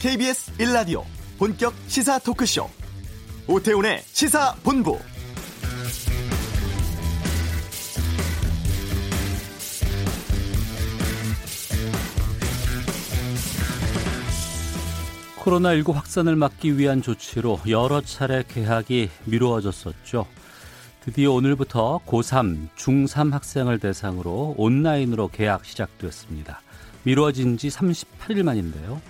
KBS 1라디오 본격 시사 토크쇼 오태훈의 시사본부 코로나19 확산을 막기 위한 조치로 여러 차례 개학이 미루어졌었죠. 드디어 오늘부터 고3, 중3 학생을 대상으로 온라인으로 개학 시작되었습니다. 미뤄진 지 38일 만인데요.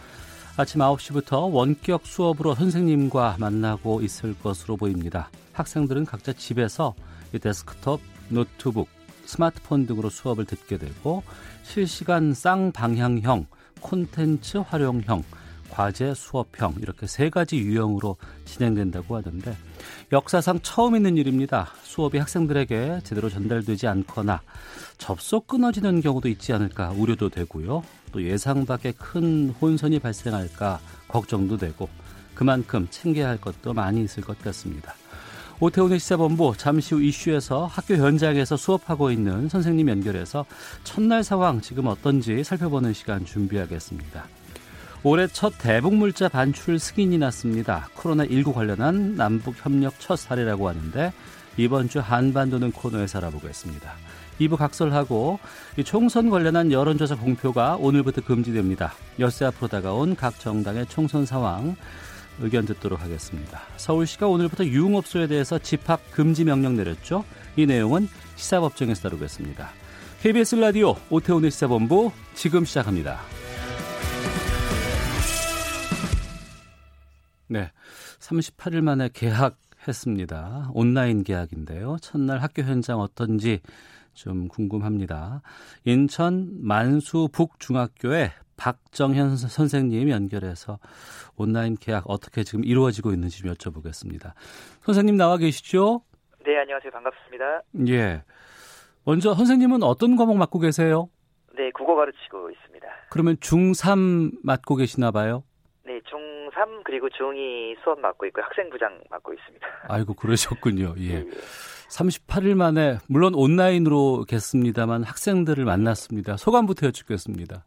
아침 9시부터 원격 수업으로 선생님과 만나고 있을 것으로 보입니다. 학생들은 각자 집에서 데스크톱, 노트북, 스마트폰 등으로 수업을 듣게 되고 실시간 쌍방향형, 콘텐츠 활용형, 과제 수업형 이렇게 세 가지 유형으로 진행된다고 하던데 역사상 처음 있는 일입니다. 수업이 학생들에게 제대로 전달되지 않거나 접속 끊어지는 경우도 있지 않을까 우려도 되고요. 또 예상 밖의 큰 혼선이 발생할까 걱정도 되고 그만큼 챙겨야 할 것도 많이 있을 것 같습니다. 오태훈의 시사본부 잠시 후 이슈에서 학교 현장에서 수업하고 있는 선생님 연결해서 첫날 상황 지금 어떤지 살펴보는 시간 준비하겠습니다. 올해 첫 대북물자 반출 승인이 났습니다. 코로나19 관련한 남북협력 첫 사례라고 하는데 이번 주 한반도는 코너에서 알아보겠습니다. 2부 각설하고 총선 관련한 여론조사 공표가 오늘부터 금지됩니다. 엿새 앞으로 다가온 각 정당의 총선 상황 의견 듣도록 하겠습니다. 서울시가 오늘부터 유흥업소에 대해서 집합 금지 명령 내렸죠. 이 내용은 시사법정에서 다루겠습니다. KBS 라디오 오태훈의 시사본부 지금 시작합니다. 네. 38일 만에 개학했습니다. 온라인 개학인데요. 첫날 학교 현장 어떤지 좀 궁금합니다. 인천 만수 북중학교에 박정현 선생님 연결해서 온라인 개학 어떻게 지금 이루어지고 있는지 좀 여쭤보겠습니다. 선생님 나와 계시죠? 네, 안녕하세요. 반갑습니다. 예. 먼저 선생님은 어떤 과목 맡고 계세요? 네, 국어 가르치고 있습니다. 그러면 중3 맡고 계시나 봐요? 네, 중3 그리고 중2 수업 맡고 있고 학생부장 맡고 있습니다. 아이고 그러셨군요. 예. 예. 38일 만에 물론 온라인으로 겠습니다만 학생들을 만났습니다. 소감부터 여쭙겠습니다.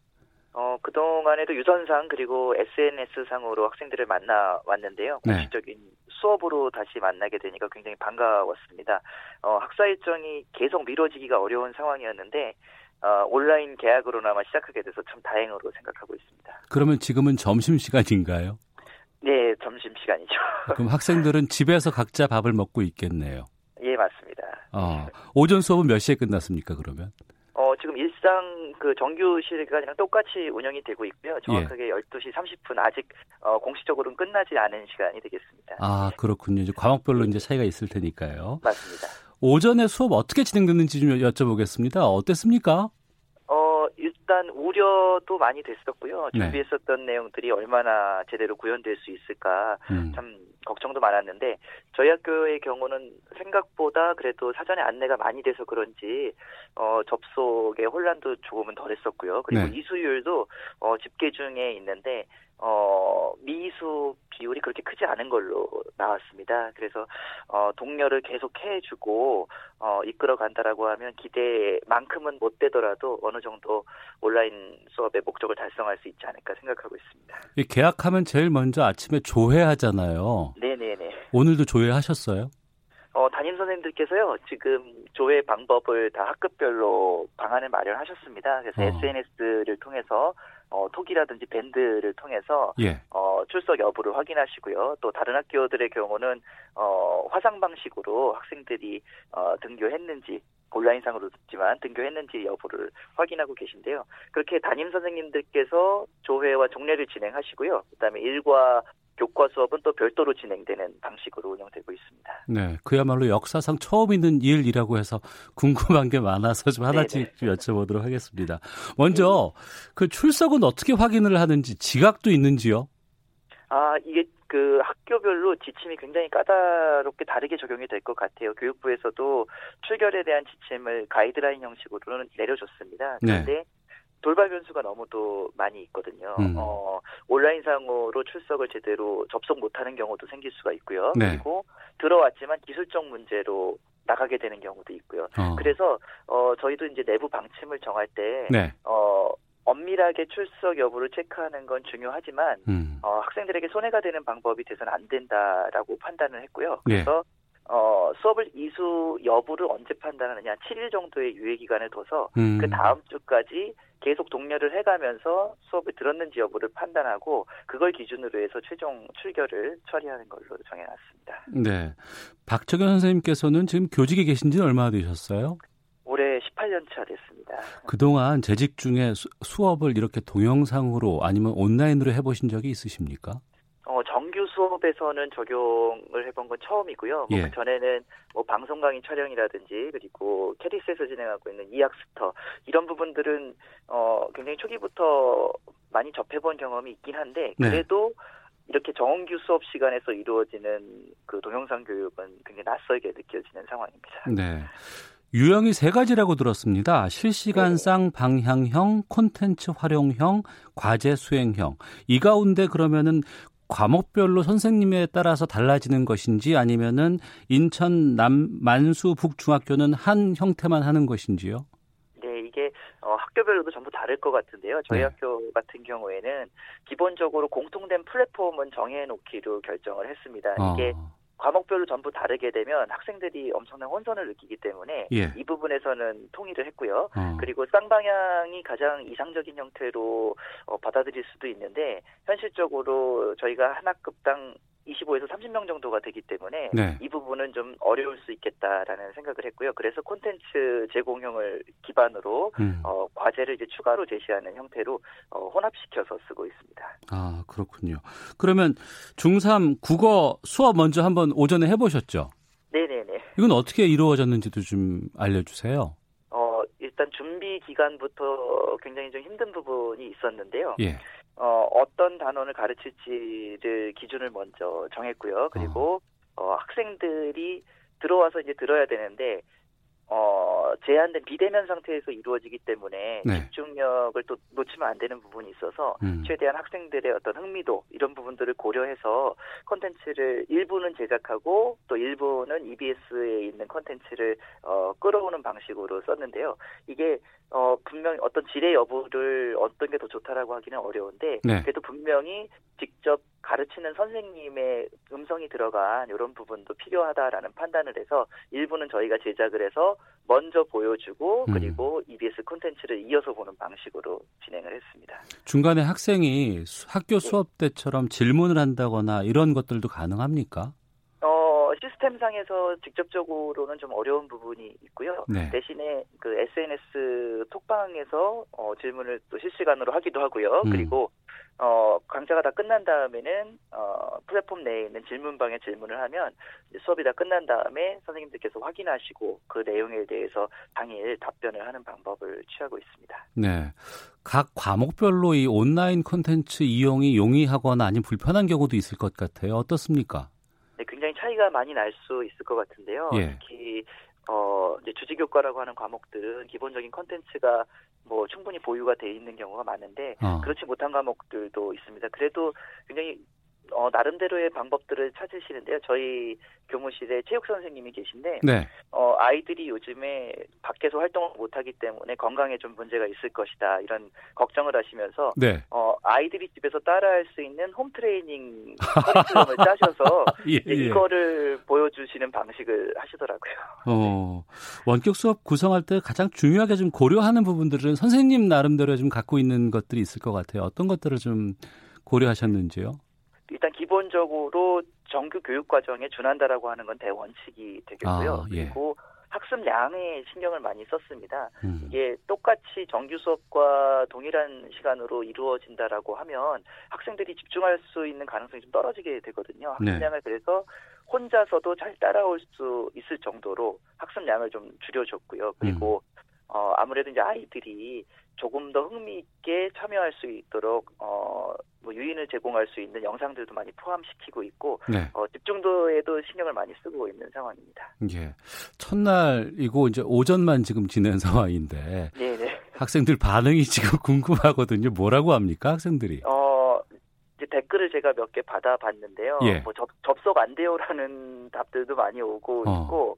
어, 그동안에도 유선상 그리고 SNS상으로 학생들을 만나 왔는데요. 네. 공식적인 수업으로 다시 만나게 되니까 굉장히 반가웠습니다. 어, 학사 일정이 계속 미뤄지기가 어려운 상황이었는데 어, 온라인 계약으로나마 시작하게 돼서 참 다행으로 생각하고 있습니다. 그러면 지금은 점심 시간인가요? 네, 점심 시간이죠. 그럼 학생들은 집에서 각자 밥을 먹고 있겠네요. 예, 맞습니다. 어, 오전 수업은 몇 시에 끝났습니까, 그러면? 어, 지금 일상 그 정규 시간이랑 똑같이 운영이 되고 있고요. 정확하게 예. 12시 30분 아직 어, 공식적으로는 끝나지 않은 시간이 되겠습니다. 아, 그렇군요. 이제 과목별로 이제 차이가 있을 테니까요. 맞습니다. 오전에 수업 어떻게 진행됐는지 좀 여쭤보겠습니다. 어땠습니까? 어, 일단 우려도 많이 됐었고요. 네. 준비했었던 네. 내용들이 얼마나 제대로 구현될 수 있을까 음. 참 걱정도 많았는데 저희 학교의 경우는 생각보다 그래도 사전에 안내가 많이 돼서 그런지 어, 접속의 혼란도 조금은 덜했었고요. 그리고 네. 이수율도 어, 집계 중에 있는데 어, 미수 비율이 그렇게 크지 않은 걸로 나왔습니다. 그래서 어, 동료를 계속 해주고 어, 이끌어 간다라고 하면 기대만큼은 못 되더라도 어느 정도 온라인 수업의 목적을 달성할 수 있지 않을까 생각하고 있습니다. 이 계약하면 제일 먼저 아침에 조회하잖아요. 네네네. 오늘도 조회하셨어요? 어, 담임 선생님들께서요, 지금 조회 방법을 다 학급별로 방안을 마련하셨습니다. 그래서 어. SNS를 통해서 어, 톡이라든지 밴드를 통해서 예. 어, 출석 여부를 확인하시고요. 또 다른 학교들의 경우는 어, 화상 방식으로 학생들이 어, 등교했는지 온라인상으로 듣지만 등교했는지 여부를 확인하고 계신데요. 그렇게 담임 선생님들께서 조회와 종례를 진행하시고요. 그다음에 일과 교과 수업은 또 별도로 진행되는 방식으로 운영되고 있습니다. 네, 그야말로 역사상 처음 있는 일이라고 해서 궁금한 게 많아서 좀 하나씩 좀 여쭤보도록 하겠습니다. 먼저 그 출석은 어떻게 확인을 하는지 지각도 있는지요? 아, 이게 그 학교별로 지침이 굉장히 까다롭게 다르게 적용이 될 것 같아요. 교육부에서도 출결에 대한 지침을 가이드라인 형식으로는 내려줬습니다. 네. 그런데 네. 돌발 변수가 너무도 많이 있거든요. 음. 어, 온라인상으로 출석을 제대로 접속 못하는 경우도 생길 수가 있고요. 네. 그리고 들어왔지만 기술적 문제로 나가게 되는 경우도 있고요. 어. 그래서 어, 저희도 이제 내부 방침을 정할 때 네. 어, 엄밀하게 출석 여부를 체크하는 건 중요하지만 음. 어, 학생들에게 손해가 되는 방법이 돼서는 안 된다라고 판단을 했고요. 네. 그래서 네. 어, 수업을 이수 여부를 언제 판단하느냐 7일 정도의 유예 기간을 둬서 음. 그 다음 주까지 계속 독려를 해가면서 수업을 들었는지 여부를 판단하고 그걸 기준으로 해서 최종 출결을 처리하는 걸로 정해놨습니다. 네, 박정현 선생님께서는 지금 교직에 계신 지 얼마나 되셨어요? 올해 18년 차 됐습니다. 그동안 재직 중에 수, 수업을 이렇게 동영상으로 아니면 온라인으로 해보신 적이 있으십니까? 정규 수업에서는 적용을 해본 건 처음이고요. 뭐 예. 그 전에는 뭐 방송 강의 촬영이라든지 그리고 캐디스에서 진행하고 있는 이학스터 이런 부분들은 어 굉장히 초기부터 많이 접해본 경험이 있긴 한데 네. 그래도 네. 이렇게 정규 수업 시간에서 이루어지는 그 동영상 교육은 굉장히 낯설게 느껴지는 상황입니다. 네. 유형이 세 가지라고 들었습니다. 실시간상 네. 방향형, 콘텐츠 활용형, 과제 수행형. 이 가운데 그러면은 과목별로 선생님에 따라서 달라지는 것인지 아니면은 인천 남 만수 북중학교는 한 형태만 하는 것인지요? 네, 이게 어, 학교별로도 전부 다를 것 같은데요. 저희 네. 학교 같은 경우에는 기본적으로 공통된 플랫폼은 정해놓기로 결정을 했습니다. 어. 이게 과목별로 전부 다르게 되면 학생들이 엄청난 혼선을 느끼기 때문에 예. 이 부분에서는 통일을 했고요. 어. 그리고 쌍방향이 가장 이상적인 형태로 어, 받아들일 수도 있는데 현실적으로 저희가 한 학급당 25에서 30명 정도가 되기 때문에 네. 이 부분은 좀 어려울 수 있겠다라는 생각을 했고요. 그래서 콘텐츠 제공형을 기반으로 음. 어, 과제를 이제 추가로 제시하는 형태로 어, 혼합시켜서 쓰고 있습니다. 아 그렇군요. 그러면 중3 국어 수업 먼저 한번 오전에 해보셨죠? 네네네. 이건 어떻게 이루어졌는지도 좀 알려주세요. 어 일단 준비 기간부터 굉장히 좀 힘든 부분이 있었는데요. 예. 어, 어떤 단원을 가르칠지를 기준을 먼저 정했고요. 그리고 어. 어, 학생들이 들어와서 이제 들어야 되는데 어, 제한된 비대면 상태에서 이루어지기 때문에 네. 집중력을 또 놓치면 안 되는 부분이 있어서 음. 최대한 학생들의 어떤 흥미도 이런 부분들을 고려해서 콘텐츠를 일부는 제작하고 또 일부는 EBS에 있는 콘텐츠를 어, 끌어오는 방식으로 썼는데요. 이게 어, 분명히 어떤 질의 여부를 어떤 게 더 좋다라고 하기는 어려운데 네. 그래도 분명히 직접 가르치는 선생님의 음성이 들어간 이런 부분도 필요하다라는 판단을 해서 일부는 저희가 제작을 해서 먼저 보여주고 음. 그리고 EBS 콘텐츠를 이어서 보는 방식으로 진행을 했습니다. 중간에 학생이 학교 네. 수업 때처럼 질문을 한다거나 이런 것들도 가능합니까? 어, 시스템상에서 직접적으로는 좀 어려운 부분이 있고요. 네. 대신에 그 SNS 톡방에서 어, 질문을 또 실시간으로 하기도 하고요. 음. 그리고 어, 강좌가 다 끝난 다음에는 어, 플랫폼 내에 있는 질문방에 질문을 하면 수업이 다 끝난 다음에 선생님들께서 확인하시고 그 내용에 대해서 당일 답변을 하는 방법을 취하고 있습니다. 네. 각 과목별로 이 온라인 콘텐츠 이용이 용이하거나 아니면 불편한 경우도 있을 것 같아요. 어떻습니까? 네, 굉장히 차이가 많이 날 수 있을 것 같은데요. 예. 특히 어, 이제 주직교과라고 하는 과목들은 기본적인 컨텐츠가 뭐 충분히 보유가 돼 있는 경우가 많은데 어. 그렇지 못한 과목들도 있습니다. 그래도 굉장히 어, 나름대로의 방법들을 찾으시는데요. 저희 교무실에 체육 선생님이 계신데, 네. 어, 아이들이 요즘에 밖에서 활동을 못하기 때문에 건강에 좀 문제가 있을 것이다 이런 걱정을 하시면서, 네. 어, 아이들이 집에서 따라할 수 있는 홈 트레이닝 커리큘럼을 짜셔서 예, 예. 이거를 보여주시는 방식을 하시더라고요. 어, 원격 수업 구성할 때 가장 중요하게 좀 고려하는 부분들은 선생님 나름대로 좀 갖고 있는 것들이 있을 것 같아요. 어떤 것들을 좀 고려하셨는지요? 기본적으로 정규 교육 과정에 준한다라고 하는 건 대원칙이 되겠고요. 아, 예. 그리고 학습량에 신경을 많이 썼습니다. 음. 이게 똑같이 정규 수업과 동일한 시간으로 이루어진다라고 하면 학생들이 집중할 수 있는 가능성이 좀 떨어지게 되거든요. 학습량을 네. 그래서 혼자서도 잘 따라올 수 있을 정도로 학습량을 좀 줄여줬고요. 그리고 음. 어, 아무래도 이제 아이들이 조금 더 흥미 있게 참여할 수 있도록 어, 뭐 유인을 제공할 수 있는 영상들도 많이 포함시키고 있고 네. 어, 집중도에도 신경을 많이 쓰고 있는 상황입니다. 예. 첫날이고 이제 오전만 지금 지낸 상황인데 네네. 학생들 반응이 지금 궁금하거든요. 뭐라고 합니까, 학생들이? 어, 이제 댓글을 제가 몇 개 받아봤는데요. 예. 뭐 접, 접속 안 돼요라는 답들도 많이 오고 어. 있고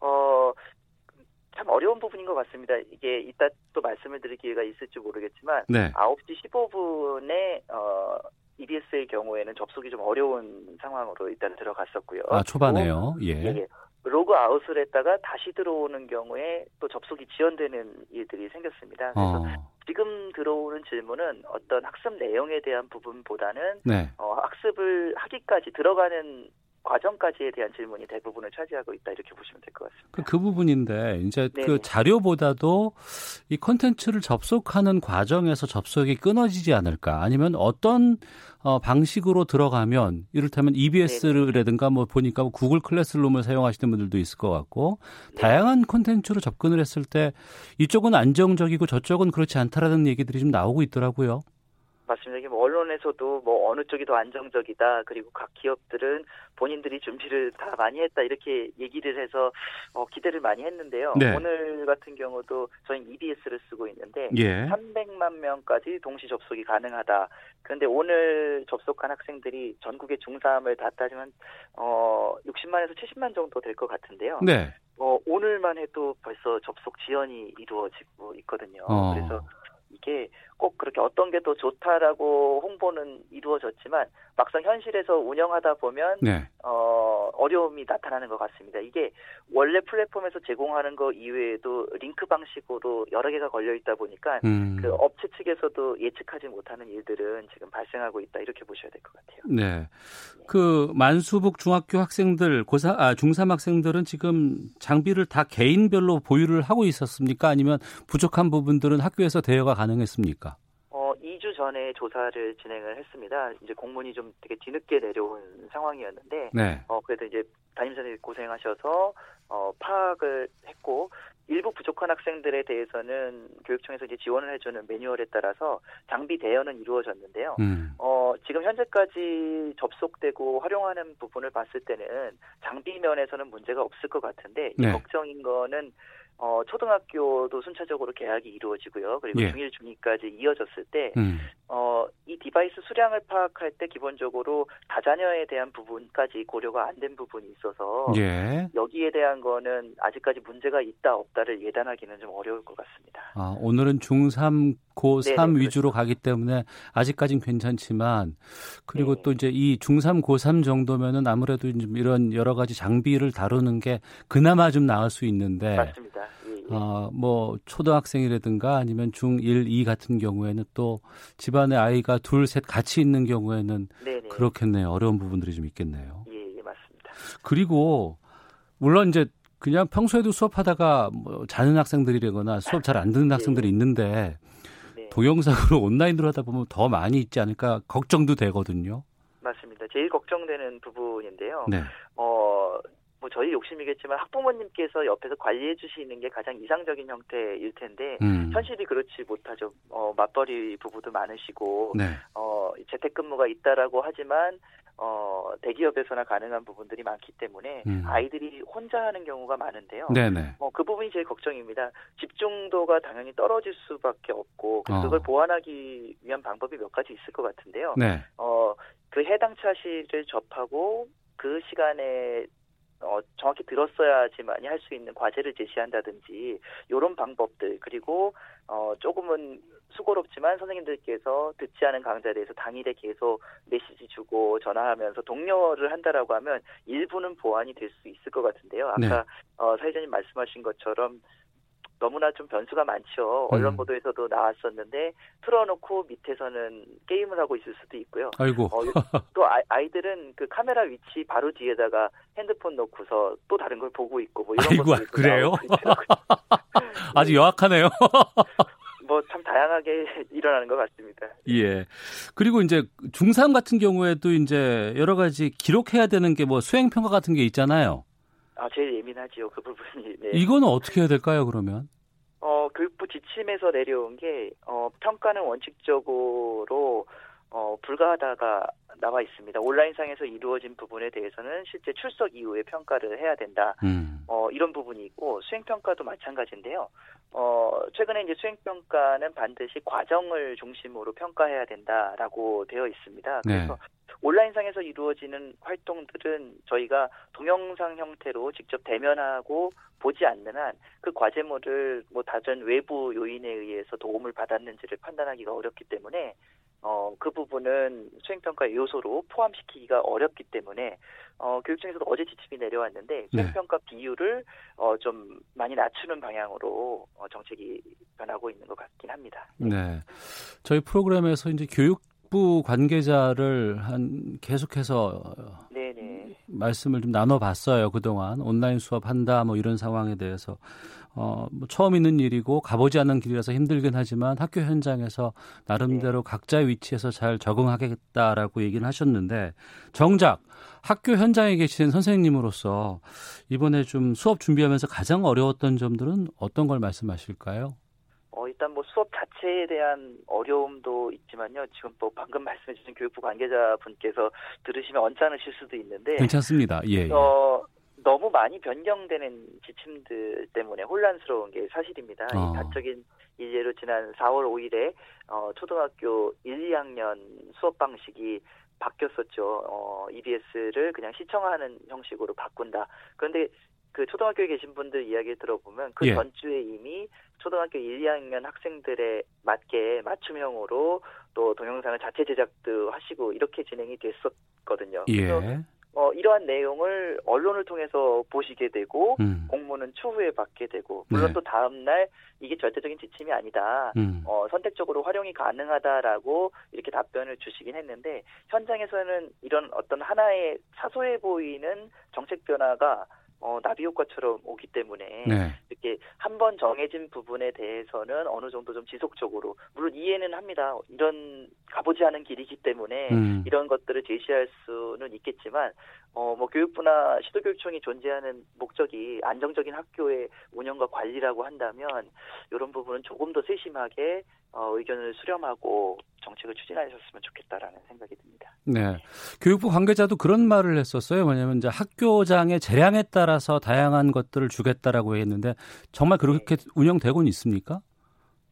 어. 참 어려운 부분인 것 같습니다. 이게 이따 또 말씀을 드릴 기회가 있을지 모르겠지만 네. 9시 15분에 어 EBS의 경우에는 접속이 좀 어려운 상황으로 일단 들어갔었고요. 아 초반에요. 예. 예. 로그 아웃을 했다가 다시 들어오는 경우에 또 접속이 지연되는 일들이 생겼습니다. 그래서 어. 지금 들어오는 질문은 어떤 학습 내용에 대한 부분보다는 네. 어, 학습을 하기까지 들어가는 과정까지에 대한 질문이 대부분을 차지하고 있다 이렇게 보시면 될 것 같습니다. 그, 그 부분인데 이제 그 네네. 그 자료보다도 이 콘텐츠를 접속하는 과정에서 접속이 끊어지지 않을까 아니면 어떤 어, 방식으로 들어가면 이를테면 EBS라든가 뭐 보니까 뭐 구글 클래스룸을 사용하시는 분들도 있을 것 같고 네. 다양한 콘텐츠로 접근을 했을 때 이쪽은 안정적이고 저쪽은 그렇지 않다라는 얘기들이 좀 나오고 있더라고요. 맞습니다. 이게 뭐 언론에서도 뭐 어느 쪽이 더 안정적이다. 그리고 각 기업들은 본인들이 준비를 다 많이 했다. 이렇게 얘기를 해서 어, 기대를 많이 했는데요. 네. 오늘 같은 경우도 저희 EBS를 쓰고 있는데 예. 300만 명까지 동시 접속이 가능하다. 그런데 오늘 접속한 학생들이 전국의 중3을 다 따지면 어 60만에서 70만 정도 될 것 같은데요. 네. 어, 오늘만 해도 벌써 접속 지연이 이루어지고 있거든요. 어. 그래서 이게 꼭 그렇게 어떤 게 더 좋다라고 홍보는 이루어졌지만 막상 현실에서 운영하다 보면 네. 어, 어려움이 나타나는 것 같습니다. 이게 원래 플랫폼에서 제공하는 거 이외에도 링크 방식으로 여러 개가 걸려 있다 보니까 음. 그 업체 측에서도 예측하지 못하는 일들은 지금 발생하고 있다 이렇게 보셔야 될 것 같아요. 네. 그 만수북 중학교 학생들 고사 아 중3 학생들은 지금 장비를 다 개인별로 보유를 하고 있었습니까? 아니면 부족한 부분들은 학교에서 대여가 가능했습니까? 전에 조사를 진행을 했습니다. 이제 공문이 좀 되게 뒤늦게 내려온 상황이었는데, 네. 어 그래도 이제 담임선생님 고생하셔서 어 파악을 했고 일부 부족한 학생들에 대해서는 교육청에서 이제 지원을 해주는 매뉴얼에 따라서 장비 대여는 이루어졌는데요. 음. 어, 지금 현재까지 접속되고 활용하는 부분을 봤을 때는 장비 면에서는 문제가 없을 것 같은데 네. 걱정인 거는 어, 초등학교도 순차적으로 개학이 이루어지고요. 그리고 예. 중1, 중2까지 이어졌을 때, 음. 어, 이 device 수량을 파악할 때 기본적으로 다자녀에 대한 부분까지 고려가 안 된 부분이 있어서, 예. 여기에 대한 거는 아직까지 문제가 있다, 없다를 예단하기는 좀 어려울 것 같습니다. 아, 오늘은 중3, 고3 네네, 위주로 그렇죠. 가기 때문에 아직까지는 괜찮지만, 그리고 네. 또 이제 이 중3, 고3 정도면은 아무래도 이런 여러 가지 장비를 다루는 게 그나마 좀 나을 수 있는데, 맞습니다. 어, 뭐 초등학생이라든가 아니면 중1, 2 같은 경우에는 또 집안에 아이가 둘, 셋 같이 있는 경우에는 네네. 그렇겠네요. 어려운 부분들이 좀 있겠네요. 예, 예, 맞습니다. 그리고 물론 이제 그냥 평소에도 수업하다가 뭐 자는 학생들이라거나 수업 잘 안 듣는 예, 학생들이 예. 있는데 네. 동영상으로 온라인으로 하다 보면 더 많이 있지 않을까 걱정도 되거든요. 맞습니다. 제일 걱정되는 부분인데요. 네. 어, 뭐 저희 욕심이겠지만 학부모님께서 옆에서 관리해 주시는 게 가장 이상적인 형태일 텐데 음. 현실이 그렇지 못하죠. 어, 맞벌이 부부도 많으시고 네. 어, 재택근무가 있다라고 하지만 어, 대기업에서나 가능한 부분들이 많기 때문에 음. 아이들이 혼자 하는 경우가 많은데요. 네네. 어, 그 부분이 제일 걱정입니다. 집중도가 당연히 떨어질 수밖에 없고 어. 그걸 보완하기 위한 방법이 몇 가지 있을 것 같은데요. 네. 어, 그 해당 차시를 접하고 그 시간에 어, 정확히 들었어야지만이 할 수 있는 과제를 제시한다든지 이런 방법들 그리고 어, 조금은 수고롭지만 선생님들께서 듣지 않은 강좌에 대해서 당일에 계속 메시지 주고 전화하면서 독려를 한다라고 하면 일부는 보완이 될 수 있을 것 같은데요. 아까 네. 어, 사회자님 말씀하신 것처럼 너무나 좀 변수가 많죠. 음. 언론 보도에서도 나왔었는데 틀어놓고 밑에서는 게임을 하고 있을 수도 있고요. 아이고. 어, 또 아 이, 들은그 카메라 위치 바로 뒤에다가 핸드폰 놓고서 또 다른 걸 보고 있고 뭐 이런 것도 그래요? 아주 여악하네요. 뭐참 다양하게 일어나는 것 같습니다. 예. 그리고 이제 중3 같은 경우에도 이제 여러 가지 기록해야 되는 게 뭐 수행 평가 같은 게 있잖아요. 아, 제일 예민하지요. 그 부분이. 네. 이거는 어떻게 해야 될까요, 그러면? 어, 교육부 지침에서 내려온 게, 어, 평가는 원칙적으로, 어, 불가하다가 나와 있습니다. 온라인상에서 이루어진 부분에 대해서는 실제 출석 이후에 평가를 해야 된다. 음. 어, 이런 부분이 있고, 수행평가도 마찬가지인데요. 어, 최근에 이제 수행평가는 반드시 과정을 중심으로 평가해야 된다라고 되어 있습니다. 네. 그래서 네. 온라인상에서 이루어지는 활동들은 저희가 동영상 형태로 직접 대면하고 보지 않는 한 그 과제물을 뭐 다른 외부 요인에 의해서 도움을 받았는지를 판단하기가 어렵기 때문에 어, 그 부분은 수행평가 요소로 포함시키기가 어렵기 때문에 어, 교육청에서도 어제 지침이 내려왔는데 네. 수행평가 네. 비율을 어, 좀 많이 낮추는 방향으로 어, 정책이 변하고 있는 것 같긴 합니다. 네. 저희 프로그램에서 이제 교육부 관계자를 한 계속해서 네네. 말씀을 좀 나눠봤어요 그동안 온라인 수업한다 뭐 이런 상황에 대해서 어, 뭐 처음 있는 일이고 가보지 않는 길이라서 힘들긴 하지만 학교 현장에서 나름대로 네. 각자의 위치에서 잘 적응하겠다라고 얘기를 하셨는데 정작 학교 현장에 계신 선생님으로서 이번에 좀 수업 준비하면서 가장 어려웠던 점들은 어떤 걸 말씀하실까요? 어, 일단 뭐 수업 자체에 대한 어려움도 있지만요. 지금 뭐 방금 말씀해 주신 교육부 관계자분께서 들으시면 언짢으실 수도 있는데 괜찮습니다. 예. 예. 어, 너무 많이 변경되는 지침들 때문에 혼란스러운 게 사실입니다. 어. 이 단적인 예로 지난 4월 5일에 어, 초등학교 1, 2학년 수업 방식이 바뀌었었죠. 어, EBS를 그냥 시청하는 형식으로 바꾼다. 그런데 그 초등학교에 계신 분들 이야기 들어보면 그 예. 전주에 이미 초등학교 1, 2학년 학생들에 맞게 맞춤형으로 또 동영상을 자체 제작도 하시고 이렇게 진행이 됐었거든요. 예. 그래서 어, 이러한 내용을 언론을 통해서 보시게 되고 음. 공문은 추후에 받게 되고 물론 네. 또 다음 날 이게 절대적인 지침이 아니다. 음. 어, 선택적으로 활용이 가능하다라고 이렇게 답변을 주시긴 했는데 현장에서는 이런 어떤 하나의 사소해 보이는 정책 변화가 어, 나비 효과처럼 오기 때문에 네. 이렇게 한 번 정해진 부분에 대해서는 어느 정도 좀 지속적으로 물론 이해는 합니다. 이런 가보지 않은 길이기 때문에 음. 이런 것들을 제시할 수는 있겠지만 어, 뭐 교육부나 시도교육청이 존재하는 목적이 안정적인 학교의 운영과 관리라고 한다면 이런 부분은 조금 더 세심하게 어, 의견을 수렴하고 정책을 추진하셨으면 좋겠다라는 생각이 듭니다. 네. 교육부 관계자도 그런 말을 했었어요. 뭐냐면 이제 학교장의 재량에 따라서 다양한 것들을 주겠다라고 했는데 정말 그렇게 네. 운영되고는 있습니까?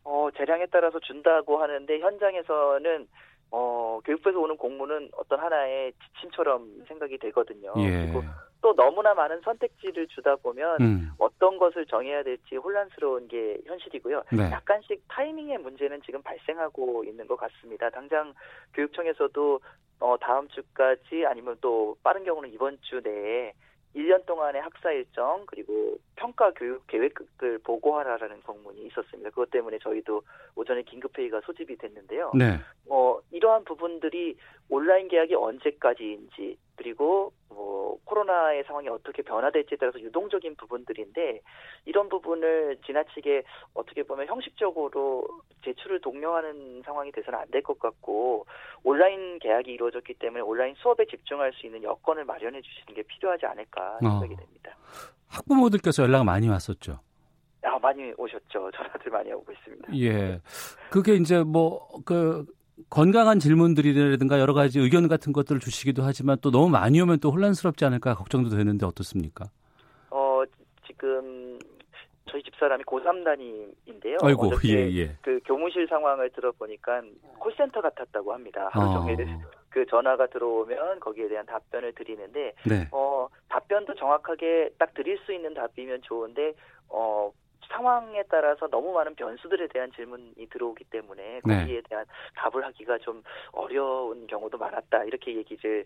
어, 재량에 따라서 준다고 하는데 현장에서는 어, 교육부에서 오는 공문은 어떤 하나의 지침처럼 생각이 되거든요. 예. 그리고 또 너무나 많은 선택지를 주다 보면 음. 어떤 것을 정해야 될지 혼란스러운 게 현실이고요. 네. 약간씩 타이밍의 문제는 지금 발생하고 있는 것 같습니다. 당장 교육청에서도 어, 다음 주까지 아니면 또 빠른 경우는 이번 주 내에 1년 동안의 학사 일정 그리고 평가 교육 계획을 보고하라라는 공문이 있었습니다. 그것 때문에 저희도 오전에 긴급 회의가 소집이 됐는데요. 네. 어 이러한 부분들이 온라인 계약이 언제까지인지 그리고 뭐 코로나의 상황이 어떻게 변화될지에 따라서 유동적인 부분들인데 이런 부분을 지나치게 어떻게 보면 형식적으로 제출을 독려하는 상황이 돼서는 안 될 것 같고 온라인 계약이 이루어졌기 때문에 온라인 수업에 집중할 수 있는 여건을 마련해 주시는 게 필요하지 않을까 생각이 어. 됩니다. 학부모들께서 연락 많이 왔었죠. 아, 많이 오셨죠. 전화들 많이 오고 있습니다. 예. 그게 이제 뭐, 그, 건강한 질문들이라든가 여러 가지 의견 같은 것들을 주시기도 하지만 또 너무 많이 오면 또 혼란스럽지 않을까 걱정도 되는데 어떻습니까? 어, 지금 저희 집사람이 고3 담임인데요. 아이고, 예, 예. 그 교무실 상황을 들어보니까 콜센터 같았다고 합니다. 하루 종일 어. 그 전화가 들어오면 거기에 대한 답변을 드리는데, 네. 어, 답변도 정확하게 딱 드릴 수 있는 답이면 좋은데, 어, 상황에 따라서 너무 많은 변수들에 대한 질문이 들어오기 때문에 네. 거기에 네. 대한 답을 하기가 좀 어려운 경우도 많았다 이렇게 얘기를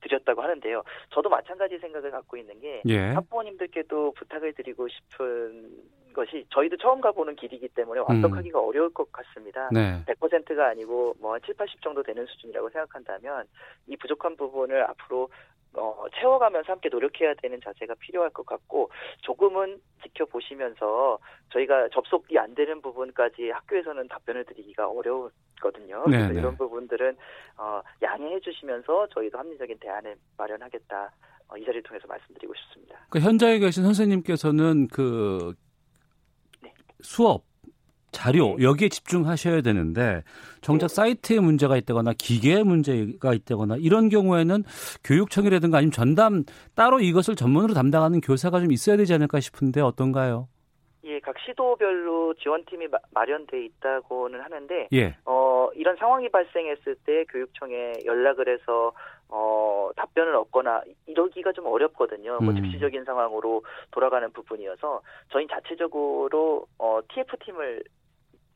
드렸다고 하는데요. 저도 마찬가지 생각을 갖고 있는 게 예. 학부모님들께도 부탁을 드리고 싶은 것이 저희도 처음 가보는 길이기 때문에 완벽하기가 음. 어려울 것 같습니다. 네. 100%가 아니고 뭐 7, 80 정도 되는 수준이라고 생각한다면 이 부족한 부분을 앞으로 어, 채워가면서 함께 노력해야 되는 자세가 필요할 것 같고 조금은 지켜보시면서 저희가 접속이 안 되는 부분까지 학교에서는 답변을 드리기가 어려웠거든요. 네, 그래서 네. 이런 부분들은 어, 양해해 주시면서 저희도 합리적인 대안을 마련하겠다. 어, 이 자리를 통해서 말씀드리고 싶습니다. 그 현장에 계신 선생님께서는 그 네. 수업 자료 네. 여기에 집중하셔야 되는데 정작 네. 사이트에 문제가 있다거나 기계에 문제가 있다거나 이런 경우에는 교육청이라든가 아니면 전담 따로 이것을 전문으로 담당하는 교사가 좀 있어야 되지 않을까 싶은데 어떤가요? 예, 각각 시도별로 지원팀이 마, 련돼 있다고는 하는데 예. 어, 이런 상황이 발생했을 때 교육청에 연락을 해서 어, 답변을 얻거나 이러기가 좀 어렵거든요. 뭐 음. 즉시적인 상황으로 돌아가는 부분이어서 저희 자체적으로 어, TF팀을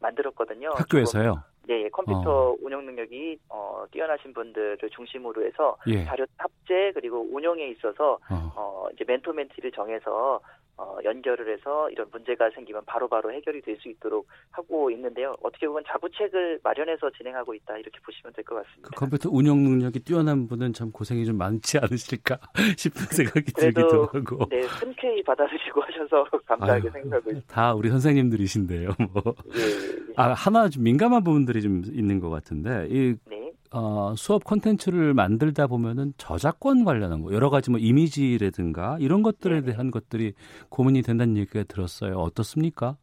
만들었거든요. 학교에서요? 네, 예, 컴퓨터 어. 운영 능력이 어, 뛰어나신 분들을 중심으로 해서 예. 자료 탑재 그리고 운영에 있어서 어. 어 이제 멘토 멘티를 정해서 어, 연결을 해서 이런 문제가 생기면 바로바로 바로 해결이 될 수 있도록 하고 있는데요. 어떻게 보면 자구책을 마련해서 진행하고 있다 이렇게 보시면 될 것 같습니다. 그 컴퓨터 운영 능력이 뛰어난 분은 참 고생이 좀 많지 않으실까 싶은 생각이 들기도 하고. 네, 흔쾌히 받아들이고 하셔서 감사하게 아유, 생각하고 있습니다. 다 우리 선생님들이신데요. 뭐. 예, 예. 아 하나 좀 민감한 부분들이 좀 있는 것 같은데 이 네. 어, 수업 콘텐츠를 만들다 보면은 저작권 관련한 거 여러 가지 뭐 이미지라든가 이런 것들에 네. 대한 것들이 고민이 된다는 얘기가 들었어요. 어떻습니까?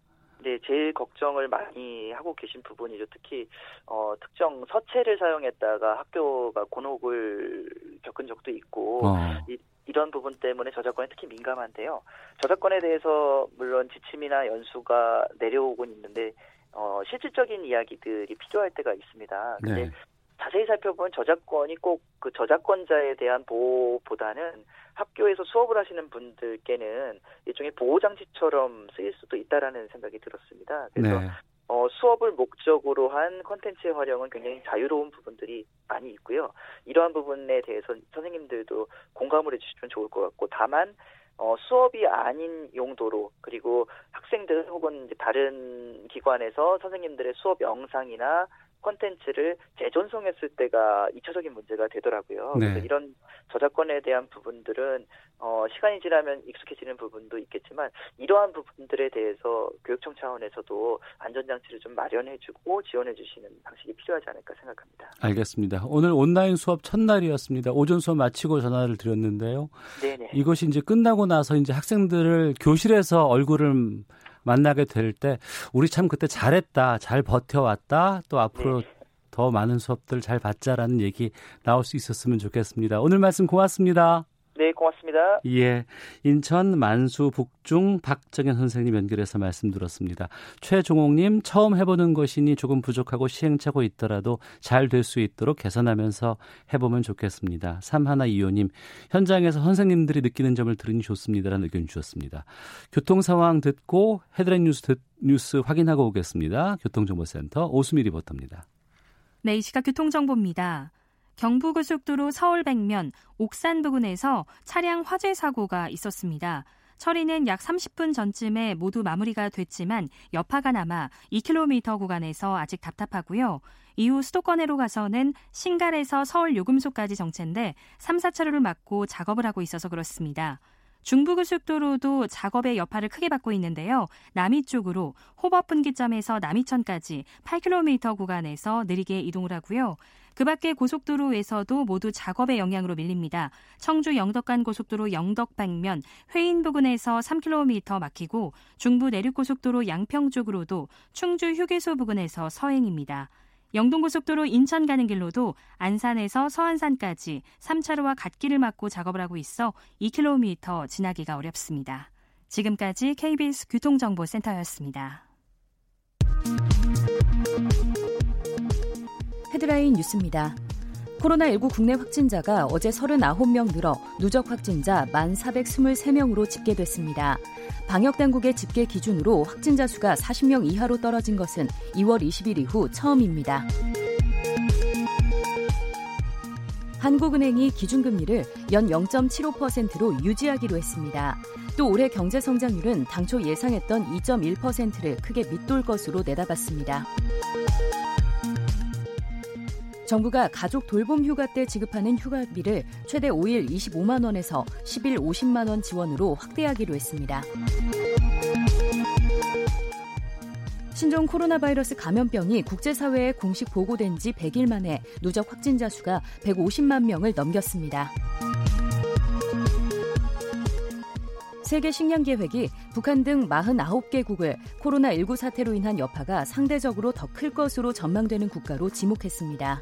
네, 제일 걱정을 많이 하고 계신 부분이죠. 특히 어, 특정 서체를 사용했다가 학교가 곤혹을 겪은 적도 있고 어. 이, 이런 부분 때문에 저작권에 특히 민감한데요. 저작권에 대해서 물론 지침이나 연수가 내려오곤 있는데 어, 실질적인 이야기들이 필요할 때가 있습니다. 근데 네. 자세히 살펴보면 저작권이 꼭 그 저작권자에 대한 보호보다는 학교에서 수업을 하시는 분들께는 일종의 보호장치처럼 쓰일 수도 있다라는 생각이 들었습니다. 그래서 네. 어, 수업을 목적으로 한 컨텐츠의 활용은 굉장히 자유로운 부분들이 많이 있고요. 이러한 부분에 대해서 선생님들도 공감을 해주시면 좋을 것 같고, 다만 어, 수업이 아닌 용도로 그리고 학생들 혹은 다른 기관에서 선생님들의 수업 영상이나 콘텐츠를 재전송했을 때가 2차적인 문제가 되더라고요. 네. 그래서 이런 저작권에 대한 부분들은 어, 시간이 지나면 익숙해지는 부분도 있겠지만 이러한 부분들에 대해서 교육청 차원에서도 안전장치를 좀 마련해주고 지원해주시는 방식이 필요하지 않을까 생각합니다. 알겠습니다. 오늘 온라인 수업 첫날이었습니다. 오전 수업 마치고 전화를 드렸는데요. 네네. 이것이 이제 끝나고 나서 이제 학생들을 교실에서 얼굴을 만나게 될 때 우리 참 그때 잘했다, 잘 버텨왔다, 또 앞으로 네. 더 많은 수업들 잘 받자라는 얘기 나올 수 있었으면 좋겠습니다. 오늘 말씀 고맙습니다. 네, 고맙습니다. 예. 인천 만수 북중 박정현 선생님 연결해서 말씀 들었습니다. 최종옥님, 처음 해보는 것이니 조금 부족하고 시행착오 있더라도 잘 될 수 있도록 개선하면서 해보면 좋겠습니다. 삼하나이호님, 현장에서 선생님들이 느끼는 점을 들으니 좋습니다라는 의견 주셨습니다. 교통 상황 듣고 헤드라인 뉴스, 듣, 뉴스 확인하고 오겠습니다. 교통정보센터 오수미 리포터입니다. 네, 이 시각 교통정보입니다. 경부고속도로 서울 백면 옥산 부근에서 차량 화재 사고가 있었습니다. 처리는 약 30분 전쯤에 모두 마무리가 됐지만 여파가 남아 2km 구간에서 아직 답답하고요. 이후 수도권으로 가서는 신갈에서 서울 요금소까지 정체인데 3, 4차로를 막고 작업을 하고 있어서 그렇습니다. 중부고속도로도 작업의 여파를 크게 받고 있는데요. 남이 쪽으로 호법 분기점에서 남이천까지 8km 구간에서 느리게 이동을 하고요. 그 밖에 고속도로에서도 모두 작업의 영향으로 밀립니다. 청주 영덕간 고속도로 영덕 방면 회인 부근에서 3km 막히고 중부 내륙고속도로 양평 쪽으로도 충주 휴게소 부근에서 서행입니다. 영동고속도로 인천 가는 길로도 안산에서 서안산까지 3차로와 갓길을 막고 작업을 하고 있어 2km 지나기가 어렵습니다. 지금까지 KBS 교통정보센터였습니다. 헤드라인 뉴스입니다. 코로나19 국내 확진자가 어제 39명 늘어 누적 확진자 1,423명으로 집계됐습니다. 방역당국의 집계 기준으로 확진자 수가 40명 이하로 떨어진 것은 2월 20일 이후 처음입니다. 한국은행이 기준금리를 연 0.75%로 유지하기로 했습니다. 또 올해 경제 성장률은 당초 예상했던 2.1%를 크게 밑돌 것으로 내다봤습니다. 정부가 가족 돌봄 휴가 때 지급하는 휴가비를 최대 5일 25만 원에서 10일 50만 원 지원으로 확대하기로 했습니다. 신종 코로나 바이러스 감염병이 국제사회에 공식 보고된 지 100일 만에 누적 확진자 수가 150만 명을 넘겼습니다. 세계 식량 계획이 북한 등 49개국을 코로나19 사태로 인한 여파가 상대적으로 더 클 것으로 전망되는 국가로 지목했습니다.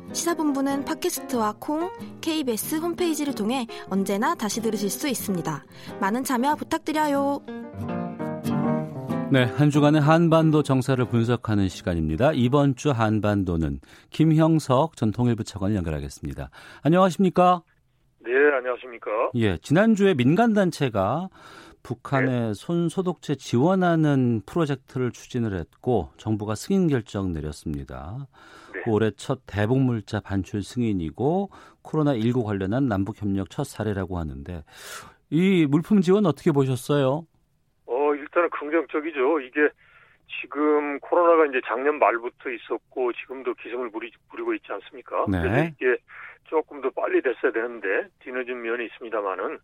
시사본부는 팟캐스트와 콩, KBS 홈페이지를 통해 언제나 다시 들으실 수 있습니다. 많은 참여 부탁드려요. 네, 한 주간의 한반도 정세를 분석하는 시간입니다. 이번 주 한반도는 김형석 전 통일부 차관을 연결하겠습니다. 안녕하십니까? 네, 안녕하십니까? 예, 지난주에 민간단체가 북한의 네. 손 소독제 지원하는 프로젝트를 추진을 했고 정부가 승인 결정 내렸습니다. 네. 올해 첫 대북 물자 반출 승인이고 코로나19 관련한 남북 협력 첫 사례라고 하는데 이 물품 지원 어떻게 보셨어요? 일단은 긍정적이죠. 이게 지금 코로나가 이제 작년 말부터 있었고 지금도 기승을 부리, 부리고 있지 않습니까? 네. 그래서 이게 조금 더 빨리 됐어야 되는데 뒤늦은 면이 있습니다만은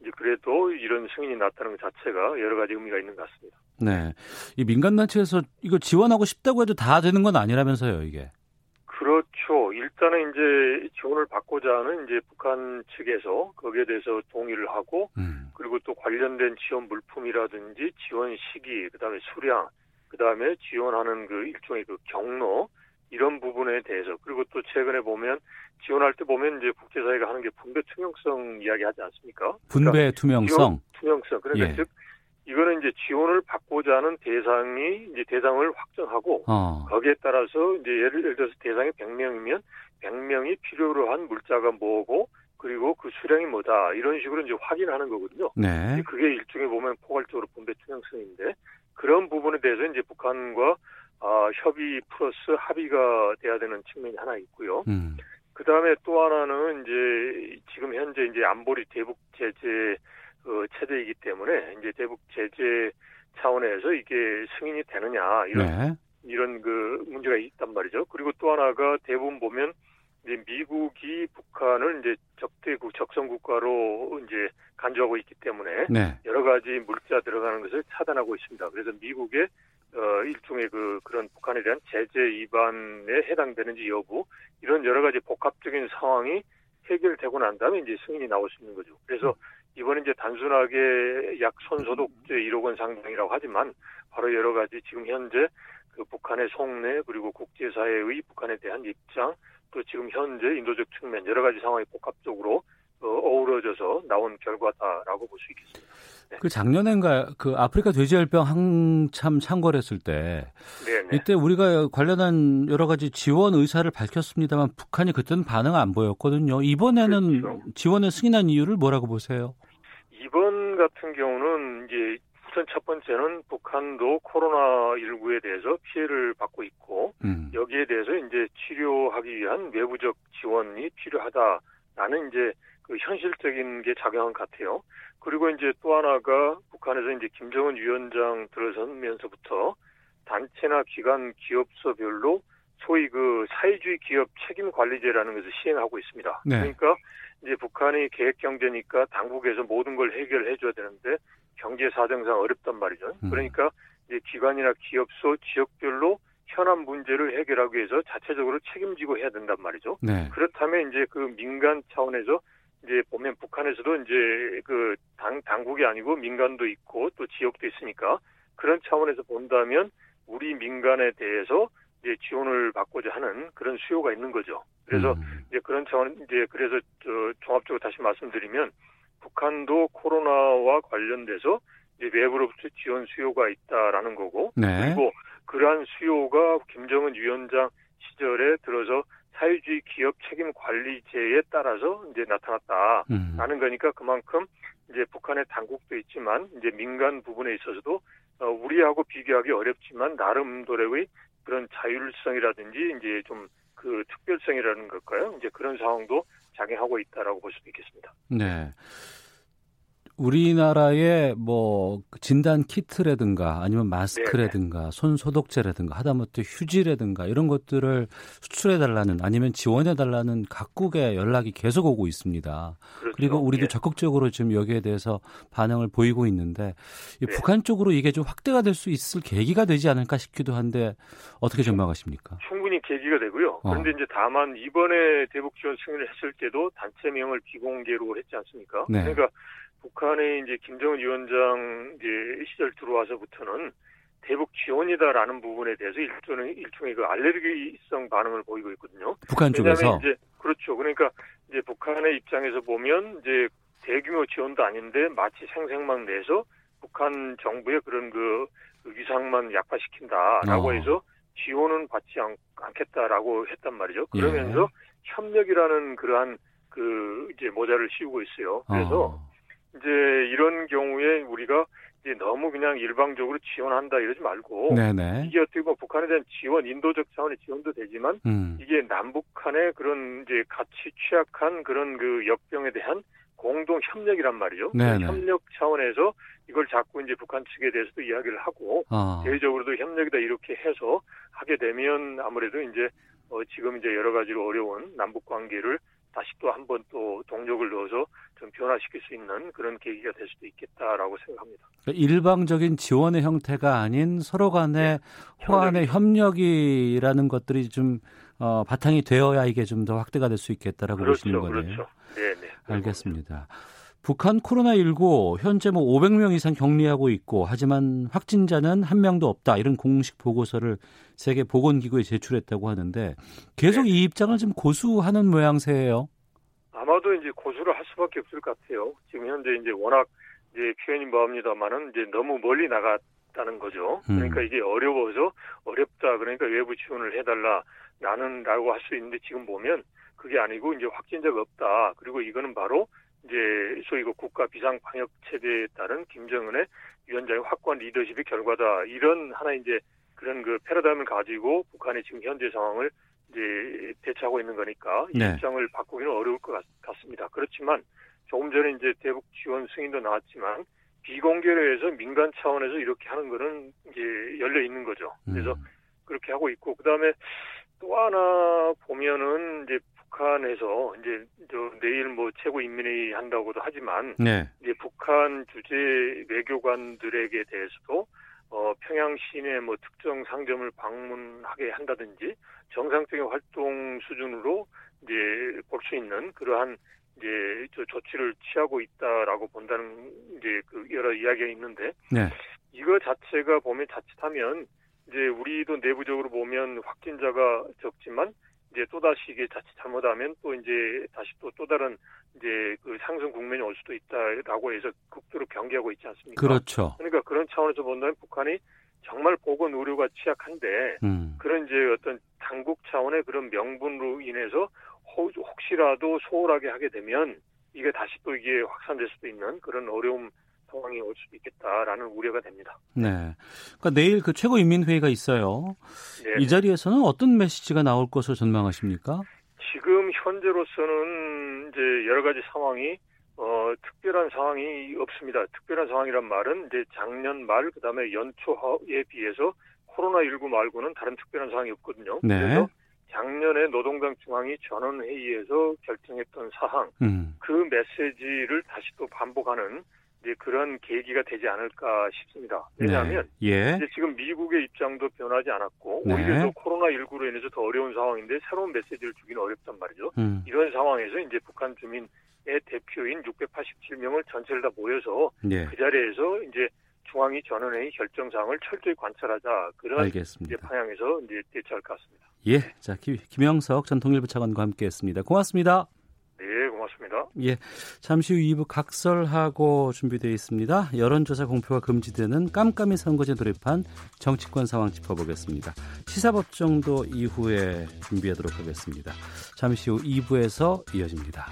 이제 그래도 이런 승인이 났다는 것 자체가 여러 가지 의미가 있는 것 같습니다. 네. 이 민간 단체에서 이거 지원하고 싶다고 해도 다 되는 건 아니라면서요, 이게. 그렇죠. 일단은 이제 지원을 받고자 하는 이제 북한 측에서 거기에 대해서 동의를 하고 음. 그리고 또 관련된 지원 물품이라든지 지원 시기, 그다음에 수량, 그다음에 지원하는 그 일종의 그 경로 이런 부분에 대해서 그리고 또 최근에 보면 지원할 때 보면 이제 국제사회가 하는 게 분배 투명성 이야기하지 않습니까? 분배 그러니까 투명성. 투명성. 그러니까 예. 즉 이거는 이제 지원을 받고자 하는 대상이 이제 대상을 확정하고 어. 거기에 따라서 이제 예를, 들어서 대상이 100명이면 100명이 필요로 한 물자가 뭐고 그리고 그 수량이 뭐다 이런 식으로 이제 확인하는 거거든요. 네. 그게 일종의 보면 포괄적으로 분배 투명성인데 그런 부분에 대해서 이제 북한과 아, 협의 플러스 합의가 돼야 되는 측면이 하나 있고요. 음. 그 다음에 또 하나는 이제 지금 현재 이제 안보리 대북 제재 어, 체제이기 때문에 이제 대북 제재 차원에서 이게 승인이 되느냐 이런 네. 이런 그 문제가 있단 말이죠. 그리고 또 하나가 대부분 보면 이제 미국이 북한을 이제 적대국 적성 국가로 이제 간주하고 있기 때문에 네. 여러 가지 물자 들어가는 것을 차단하고 있습니다. 그래서 미국의 어 일종의 그 그런 북한에 대한 제재 위반에 해당되는지 여부 이런 여러 가지 복합적인 상황이 해결되고 난 다음에 이제 승인이 나올 수 있는 거죠. 그래서 이번에 이제 단순하게 약 손소독제 1억 원 상당이라고 하지만 바로 여러 가지 지금 현재 그 북한의 속내 그리고 국제사회의 북한에 대한 입장 또 지금 현재 인도적 측면 여러 가지 상황이 복합적으로 어, 어우러져서 나온 결과다라고 볼 수 있겠습니다. 네. 그 작년엔가 그 아프리카 돼지열병 한참 창궐했을 때 네네. 이때 우리가 관련한 여러 가지 지원 의사를 밝혔습니다만 북한이 그때는 반응 안 보였거든요. 이번에는 그렇죠. 지원에 승인한 이유를 뭐라고 보세요? 이번 같은 경우는 이제 우선 첫 번째는 북한도 코로나19에 대해서 피해를 받고 있고 음. 여기에 대해서 이제 치료하기 위한 외부적 지원이 필요하다라는 이제 그 현실적인 게 작용한 것 같아요. 그리고 이제 또 하나가 북한에서 이제 김정은 위원장 들어서면서부터 단체나 기관, 기업소별로 소위 그 사회주의 기업 책임 관리제라는 것을 시행하고 있습니다. 네. 그러니까 이제 북한이 계획 경제니까 당국에서 모든 걸 해결해 줘야 되는데 경제 사정상 어렵단 말이죠. 음. 그러니까 이제 기관이나 기업소 지역별로 현안 문제를 해결하기 위해서 자체적으로 책임지고 해야 된단 말이죠. 네. 그렇다면 이제 그 민간 차원에서 이제 보면 북한에서도 이제 그 당, 당국이 아니고 민간도 있고 또 지역도 있으니까 그런 차원에서 본다면 우리 민간에 대해서 이제 지원을 받고자 하는 그런 수요가 있는 거죠. 그래서 음. 이제 그런 차원 이제 그래서 저 종합적으로 다시 말씀드리면 북한도 코로나와 관련돼서 이제 외부로부터 지원 수요가 있다라는 거고 네. 그리고 그러한 수요가 김정은 위원장 시절에 들어서 사회주의 기업 책임 관리제에 따라서 이제 나타났다라는 음. 거니까 그만큼 이제 북한의 당국도 있지만 이제 민간 부분에 있어서도 어, 우리하고 비교하기 어렵지만 나름대로의 그런 자율성이라든지 이제 좀 그 특별성이라는 걸까요? 이제 그런 상황도 작용하고 있다라고 볼 수도 있겠습니다. 네. 우리나라의 뭐 진단 키트라든가 아니면 마스크라든가 네네. 손 소독제라든가 하다못해 휴지라든가 이런 것들을 수출해 달라는 아니면 지원해 달라는 각국의 연락이 계속 오고 있습니다. 그렇죠. 그리고 우리도 예. 적극적으로 지금 여기에 대해서 반응을 보이고 있는데 이 네. 북한 쪽으로 이게 좀 확대가 될 수 있을 계기가 되지 않을까 싶기도 한데 어떻게 전망하십니까? 충분히 계기가 되고요. 어. 그런데 어. 이제 다만 이번에 대북 지원 승인을 했을 때도 단체명을 비공개로 했지 않습니까? 네. 그러니까 북한의 이제 김정은 위원장 이제 시절 들어와서부터는 대북 지원이다라는 부분에 대해서 일종의 일종의 그 알레르기성 반응을 보이고 있거든요. 북한 쪽에서 이제 그렇죠. 그러니까 이제 북한의 입장에서 보면 이제 대규모 지원도 아닌데 마치 생색만 내서 북한 정부의 그런 그 위상만 약화시킨다라고 어. 해서 지원은 받지 않, 겠다라고 했단 말이죠. 그러면서 예. 협력이라는 그러한 그 이제 모자를 씌우고 있어요. 그래서 어. 이제 이런 경우에 우리가 이제 너무 그냥 일방적으로 지원한다 이러지 말고 네네. 이게 어떻게 보면 북한에 대한 지원, 인도적 차원의 지원도 되지만 음. 이게 남북한의 그런 이제 같이 취약한 그런 그 역병에 대한 공동 협력이란 말이죠. 그 협력 차원에서 이걸 자꾸 이제 북한 측에 대해서도 이야기를 하고 어. 대외적으로도 협력이다 이렇게 해서 하게 되면 아무래도 이제 어 지금 이제 여러 가지로 어려운 남북 관계를 다시 또 한 번 또 동력을 넣어서 좀 변화시킬 수 있는 그런 계기가 될 수도 있겠다라고 생각합니다. 그러니까 일방적인 지원의 형태가 아닌 서로 간의 네. 호환의 협력이라는 것들이 좀 어, 바탕이 되어야 이게 좀 더 확대가 될 수 있겠다라고 그렇죠, 보시는 거네요. 그렇죠. 네, 네. 알겠습니다. 북한 코로나19 현재 뭐 500명 이상 격리하고 있고 하지만 확진자는 한 명도 없다 이런 공식 보고서를 세계 보건기구에 제출했다고 하는데 계속 네. 이 입장을 좀 고수하는 모양새예요. 아마도 이제 고수를 할 수밖에 없을 것 같아요. 지금 현재 이제 워낙 이제 표현이 뭐합니다만은 이제 너무 멀리 나갔다는 거죠. 음. 그러니까 이게 어려워서 어렵다. 그러니까 외부 지원을 해달라. 나는라고 할 수 있는데 지금 보면 그게 아니고 이제 확진자가 없다. 그리고 이거는 바로 이제 소위 그 국가 비상 방역 체제에 따른 김정은의 위원장의 확고한 리더십의 결과다. 이런 하나 이제 그런 그 패러다임을 가지고 북한의 지금 현재 상황을 이제 대처하고 있는 거니까 이 네. 입장을 바꾸기는 어려울 것 같, 습니다 그렇지만 조금 전에 이제 대북 지원 승인도 나왔지만 비공개로 해서 민간 차원에서 이렇게 하는 거는 이제 열려 있는 거죠. 그래서 음. 그렇게 하고 있고 그다음에 또 하나 보면은 이제 북한에서 이제 저 내일 뭐 최고 인민회의 한다고도 하지만 네. 이제 북한 주재 외교관들에게 대해서도 어 평양 시내 뭐 특정 상점을 방문하게 한다든지 정상적인 활동 수준으로 이제 볼 수 있는 그러한 이제 저 조치를 취하고 있다라고 본다는 이제 그 여러 이야기가 있는데 네. 이거 자체가 보면 자칫하면 이제 우리도 내부적으로 보면 확진자가 적지만 이제 또 다시 이게 자칫 잘못하면 또 이제 다시 또 또 다른 이제 그 상승 국면이 올 수도 있다라고 해서 극도로 경계하고 있지 않습니까? 그렇죠. 그러니까 그런 차원에서 본다면 북한이 정말 보건 의료가 취약한데 음. 그런 이제 어떤 당국 차원의 그런 명분으로 인해서 혹시라도 소홀하게 하게 되면 이게 다시 또 이게 확산될 수도 있는 그런 어려움 상황이 올 수도 있겠다라는 우려가 됩니다. 네. 그러니까 내일 그 최고인민회의가 있어요. 네. 이 자리에서는 어떤 메시지가 나올 것으로 전망하십니까? 지금 현재로서는 이제 여러 가지 상황이 어, 특별한 상황이 없습니다. 특별한 상황이란 말은 이제 작년 말 그다음에 연초에 비해서 코로나 19 말고는 다른 특별한 상황이 없거든요. 네. 그래서 작년에 노동당 중앙이 전원회의에서 결정했던 사항, 음. 그 메시지를 다시 또 반복하는 이제 그런 계기가 되지 않을까 싶습니다. 왜냐하면 네. 예. 이제 지금 미국의 입장도 변하지 않았고 네. 오히려 더 코로나 19로 인해서 더 어려운 상황인데 새로운 메시지를 주기는 어렵단 말이죠. 음. 이런 상황에서 이제 북한 주민의 대표인 687명을 전체를 다 모여서 예. 그 자리에서 이제 중앙위 전원회의 결정 사항을 철저히 관찰하자 그런 알겠습니다. 이제 방향에서 이제 대처할 것 같습니다. 예, 자 김, 김영석 전 통일부 차관과 함께했습니다. 고맙습니다. 네, 고맙 습니다. 예, 잠시 후 2부 각설하고 준비되어 있습니다. 여론조사 공표가 금지되는 깜깜이 선거제 돌입한 정치권 상황 짚어보겠습니다. 시사법정도 이후에 준비하도록 하겠습니다. 잠시 후 2부에서 이어집니다.